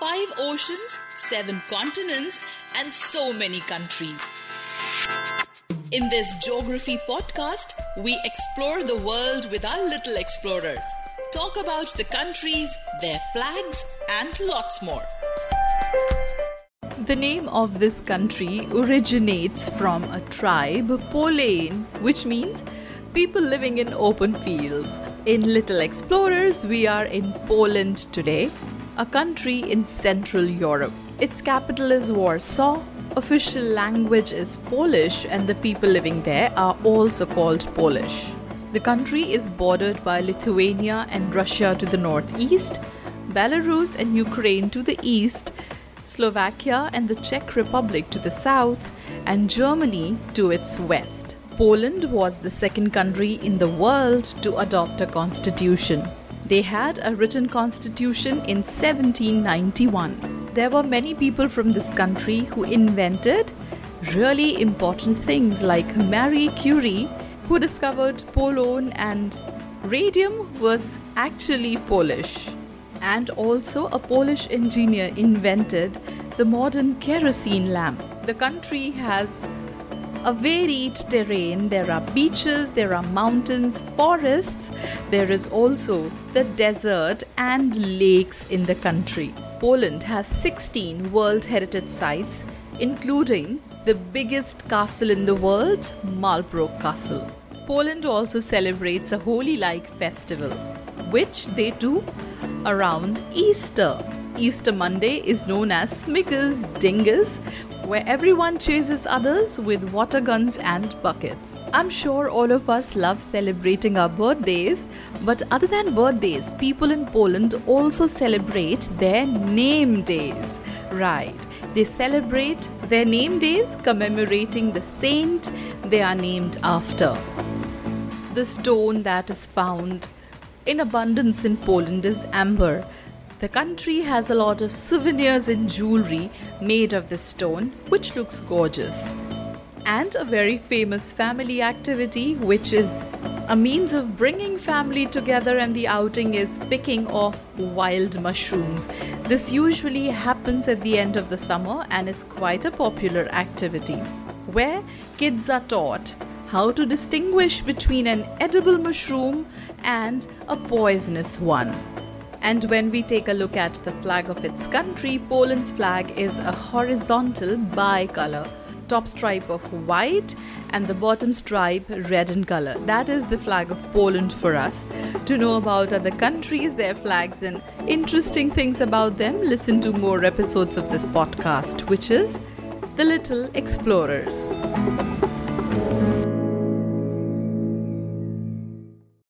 Five oceans, seven continents, and so many countries. In this geography podcast, we explore the world with our little explorers, talk about the countries, their flags, and lots more. The name of this country originates from a tribe, Polane, which means people living in open fields. In Little Explorers, we are in Poland today, a country in Central Europe. Its capital is Warsaw. Official language is Polish, and the people living there are also called Polish. The country is bordered by Lithuania and Russia to the northeast, Belarus and Ukraine to the east, Slovakia and the Czech Republic to the south, and Germany to its west. Poland was the second country in the world to adopt a constitution. They had a written constitution in 1791. There were many people from this country who invented really important things like Marie Curie, who discovered polon and radium was actually Polish. And also, a Polish engineer invented the modern kerosene lamp. The country has a varied terrain. There are beaches, there are mountains, forests. There is also the desert and lakes in the country. Poland has 16 World Heritage Sites, including the biggest castle in the world, Malbork Castle. Poland also celebrates a Holi Like festival, which they do around Easter. Easter Monday is known as Smigus Dyngus, where everyone chases others with water guns and buckets. I'm sure all of us love celebrating our birthdays, but other than birthdays, people in Poland also celebrate their name days. Right, they celebrate their name days commemorating the saint they are named after. The stone that is found in abundance in Poland is amber. The country has a lot of souvenirs and jewelry made of this stone, which looks gorgeous. And a very famous family activity, which is a means of bringing family together, and the outing is picking off wild mushrooms. This usually happens at the end of the summer and is quite a popular activity where kids are taught how to distinguish between an edible mushroom and a poisonous one. And when we take a look at the flag of its country, Poland's flag is a horizontal bicolor. Top stripe of white and the bottom stripe red in color. That is the flag of Poland for us. To know about other countries, their flags, and interesting things about them, listen to more episodes of this podcast, which is The Little Explorers.